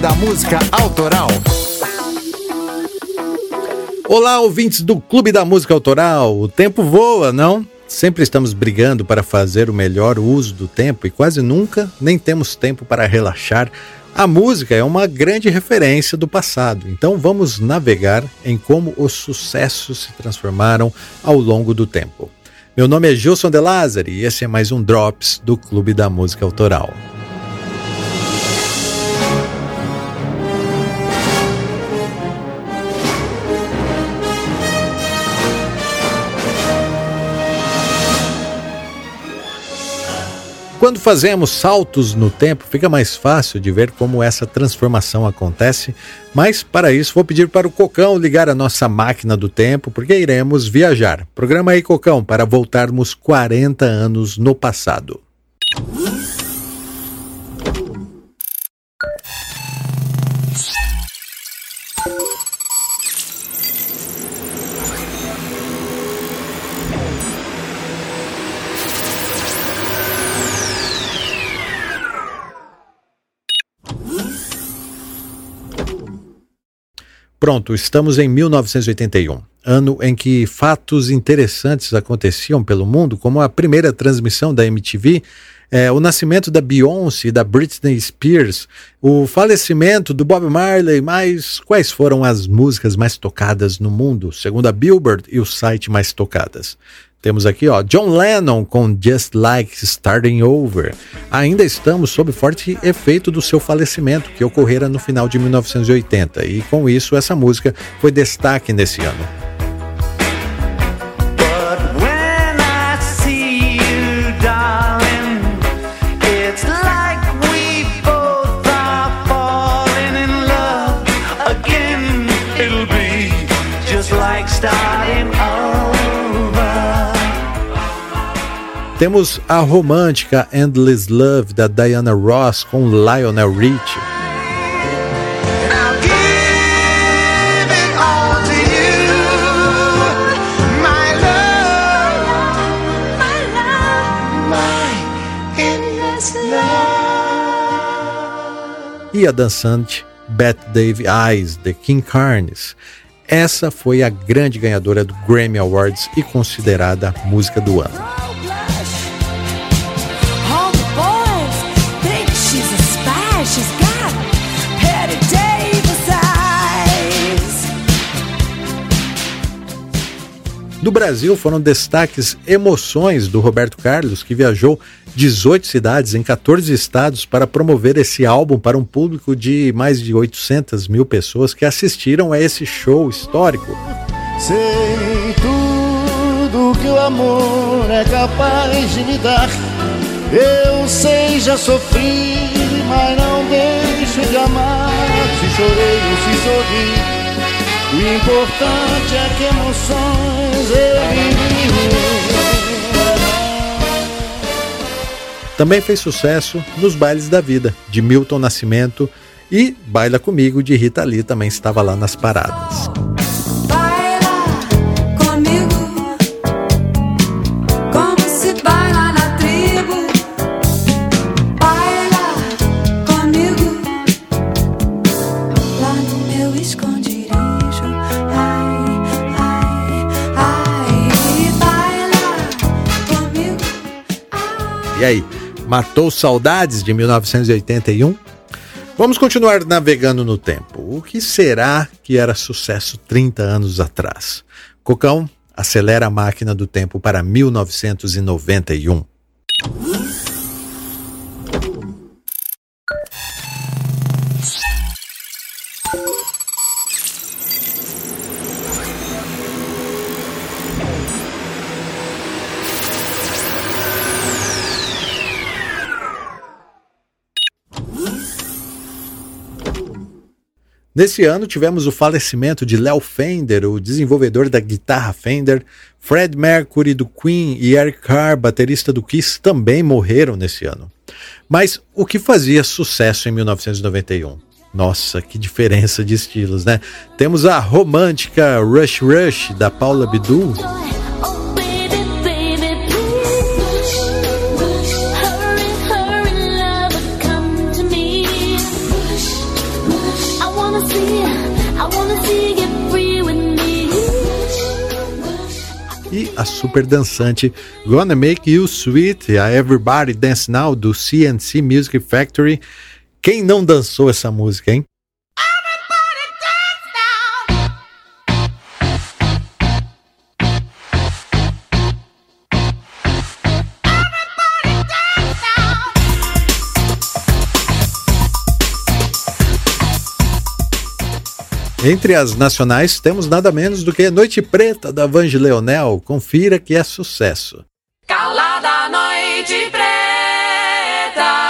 Da Música Autoral. Olá, ouvintes do Clube da Música Autoral. O tempo voa, não? Sempre estamos brigando para fazer o melhor uso do tempo e quase nunca nem temos tempo para relaxar. A música é uma grande referência do passado, então vamos navegar em como os sucessos se transformaram ao longo do tempo. Meu nome é Gilson De e esse é mais um Drops do Clube da Música Autoral. Quando fazemos saltos no tempo, fica mais fácil de ver como essa transformação acontece, mas para isso vou pedir para o Cocão ligar a nossa máquina do tempo, porque iremos viajar. Programa aí, Cocão, para voltarmos 40 anos no passado. Pronto, estamos em 1981, ano em que fatos interessantes aconteciam pelo mundo, como a primeira transmissão da MTV, é, o nascimento da Beyoncé e da Britney Spears, o falecimento do Bob Marley, mas quais foram as músicas mais tocadas no mundo, segundo a Billboard e o site mais tocadas? Temos aqui, ó, John Lennon com Just Like Starting Over. Ainda estamos sob forte efeito do seu falecimento, que ocorrera no final de 1980, e com isso essa música foi destaque nesse ano. Temos a romântica Endless Love da Diana Ross com Lionel Richie. E a dançante Bette Dave Eyes, de King Carnes. Essa foi a grande ganhadora do Grammy Awards e considerada música do ano. Do Brasil foram destaques Emoções do Roberto Carlos, que viajou 18 cidades em 14 estados para promover esse álbum para um público de mais de 800 mil pessoas que assistiram a esse show histórico. Sei tudo que o amor é capaz de me dar. Eu sei, já sofri, mas não deixo de amar. Se chorei ou se sorri o importante é que emoções Também fez sucesso nos bailes da vida, de Milton Nascimento e Baila Comigo, de Rita Lee, também estava lá nas paradas. Matou saudades de 1981? Vamos continuar navegando no tempo. O que será que era sucesso 30 anos atrás? Cocão, acelera a máquina do tempo para 1991. Nesse ano tivemos o falecimento de Léo Fender, o desenvolvedor da guitarra Fender, Fred Mercury do Queen e Eric Carr, baterista do Kiss, também morreram nesse ano. Mas o que fazia sucesso em 1991? Nossa, que diferença de estilos, né? Temos a romântica Rush Rush da Paula Abdul. Super dançante. Gonna Make You Sweet, a Everybody Dance Now do CNC Music Factory. Quem não dançou essa música, hein? Entre as nacionais, temos nada menos do que Noite Preta da Vange Leonel. Confira que é sucesso. Calada noite preta,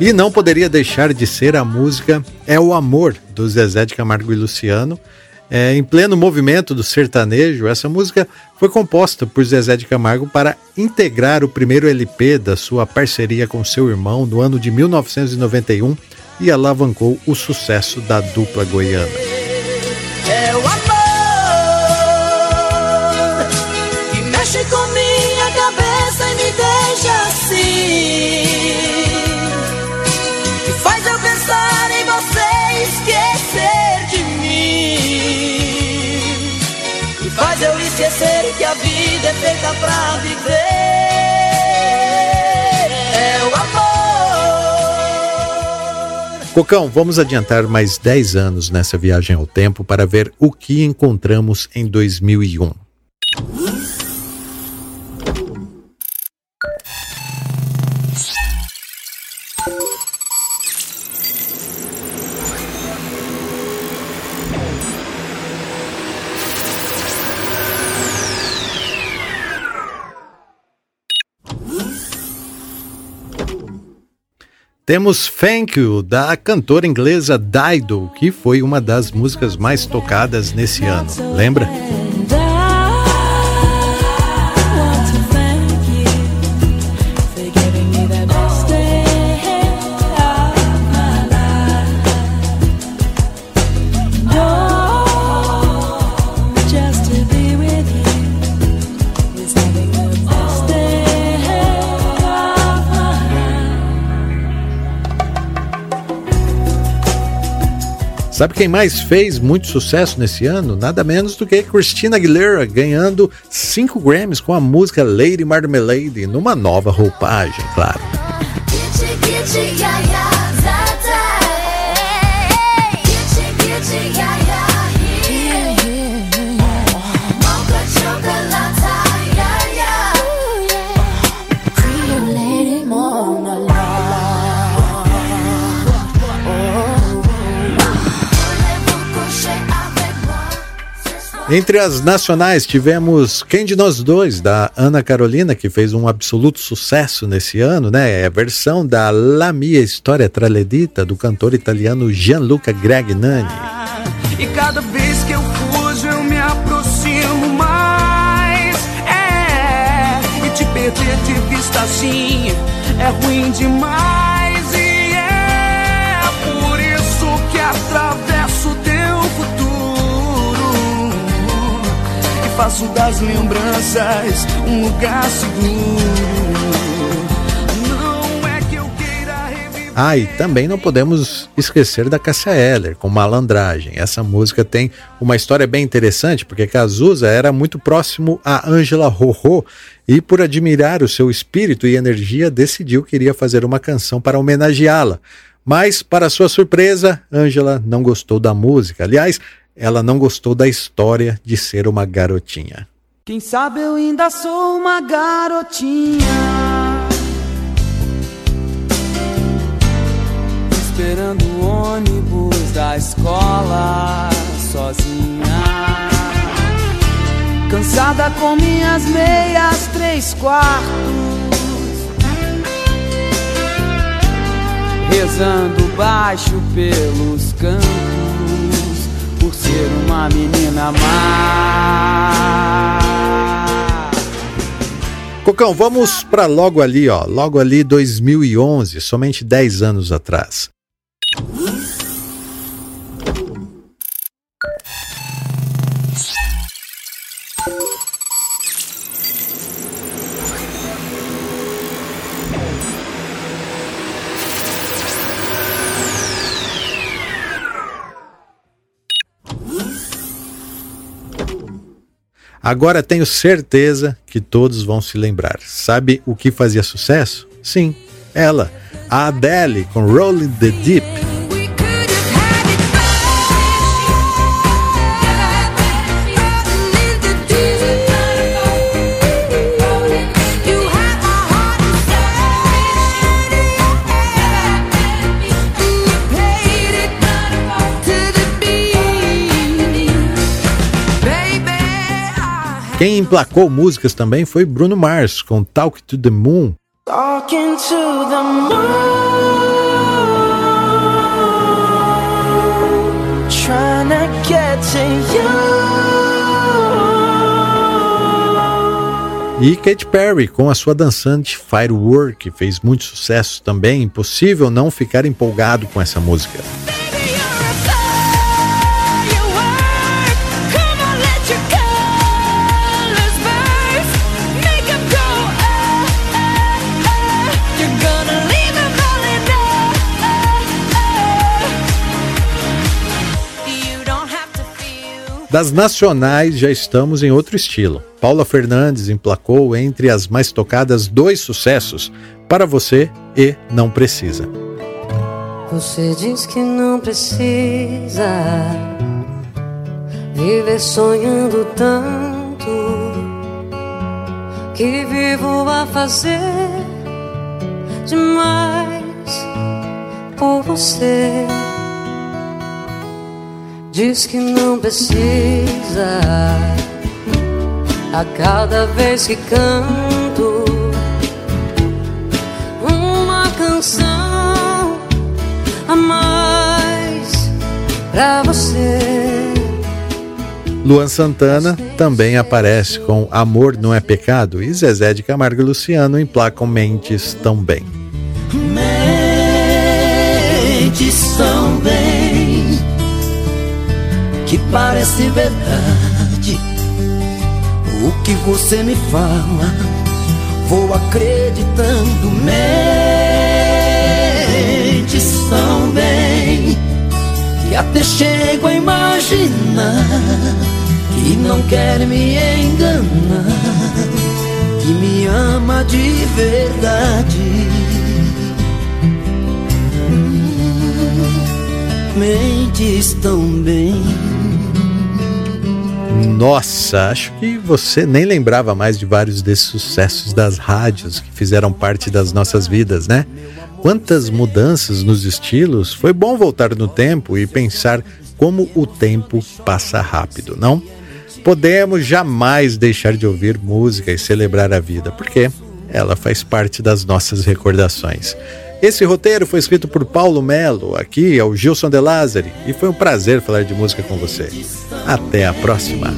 E não poderia deixar de ser a música É o Amor, do Zezé de Camargo e Luciano. É, em pleno movimento do sertanejo, essa música foi composta por Zezé de Camargo para integrar o primeiro LP da sua parceria com seu irmão no ano de 1991 e alavancou o sucesso da dupla goiana. Feita pra viver. É amor. Cocão, vamos adiantar mais 10 anos nessa viagem ao tempo para ver o que encontramos em 2001. Temos Thank You, da cantora inglesa Dido, que foi uma das músicas mais tocadas nesse ano. Lembra? Sabe quem mais fez muito sucesso nesse ano? Nada menos do que Christina Aguilera, ganhando 5 Grammys com a música Lady Marmalade, numa nova roupagem, claro. Yeah, yeah, Entre as nacionais tivemos Quem de Nós Dois, da Ana Carolina, que fez um absoluto sucesso nesse ano, né? É a versão da La Mia Storia Traledita, do cantor italiano Gianluca Gragnani. E cada vez que eu fujo, eu me aproximo mais. É, e te perder de vista assim é ruim demais. Faço das lembranças um lugar seguro. Não é que eu queira reviver. Ah, e também não podemos esquecer da Cássia Eller, com Malandragem. Essa música tem uma história bem interessante, porque Cazuza era muito próximo a Ângela Rorô e, por admirar o seu espírito e energia, decidiu que iria fazer uma canção para homenageá-la. Mas, para sua surpresa, Ângela não gostou da música. Aliás, ela não gostou da história de ser uma garotinha. Quem sabe eu ainda sou uma garotinha. Esperando o ônibus da escola sozinha. Cansada com minhas meias três quartos. Rezando baixo pelos por ser uma menina má. Cocão, vamos para logo ali, ó. Logo ali 2011, somente 10 anos atrás. Agora tenho certeza que todos vão se lembrar. Sabe o que fazia sucesso? Sim, ela, a Adele com Rolling the Deep. Quem emplacou músicas também foi Bruno Mars com Talk to the Moon. Talking to the moon, trying to get to you. E Katy Perry com a sua dançante Firework, que fez muito sucesso também. Impossível não ficar empolgado com essa música. Das nacionais já estamos em outro estilo. Paula Fernandes emplacou entre as mais tocadas dois sucessos, Para Você e Não Precisa. Você diz que não precisa viver sonhando tanto que vivo a fazer demais por você. Diz que não precisa a cada vez que canto uma canção a mais pra você. Luan Santana também aparece com Amor Não É Pecado e Zezé de Camargo e Luciano emplacam Mentes Tão Bem. Mentes tão bem que parece verdade. O que você me fala, vou acreditando. Mentes tão bem que até chego a imaginar que não quer me enganar, que me ama de verdade. Mentes tão bem. Nossa, acho que você nem lembrava mais de vários desses sucessos das rádios que fizeram parte das nossas vidas, né? Quantas mudanças nos estilos, foi bom voltar no tempo e pensar como o tempo passa rápido, não? Podemos jamais deixar de ouvir música e celebrar a vida, porque ela faz parte das nossas recordações. Esse roteiro foi escrito por Paulo Melo, aqui é o Gilson De Lázari, e foi um prazer falar de música com você. Até a próxima.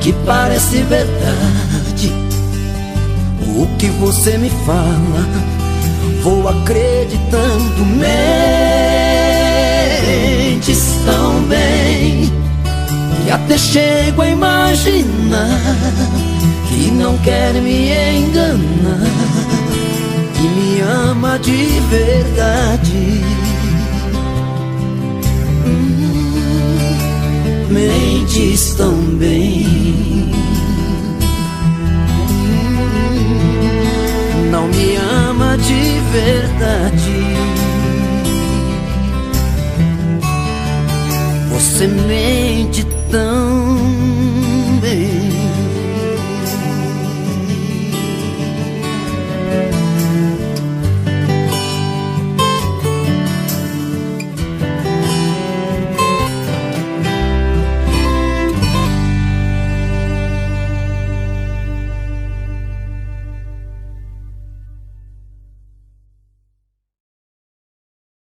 que parece verdade. O que você me fala, vou acreditando. Mentes tão bem que até chego a imaginar que não quer me enganar, que me ama de verdade. mentes tão bem. Não me ama de verdade. Você mente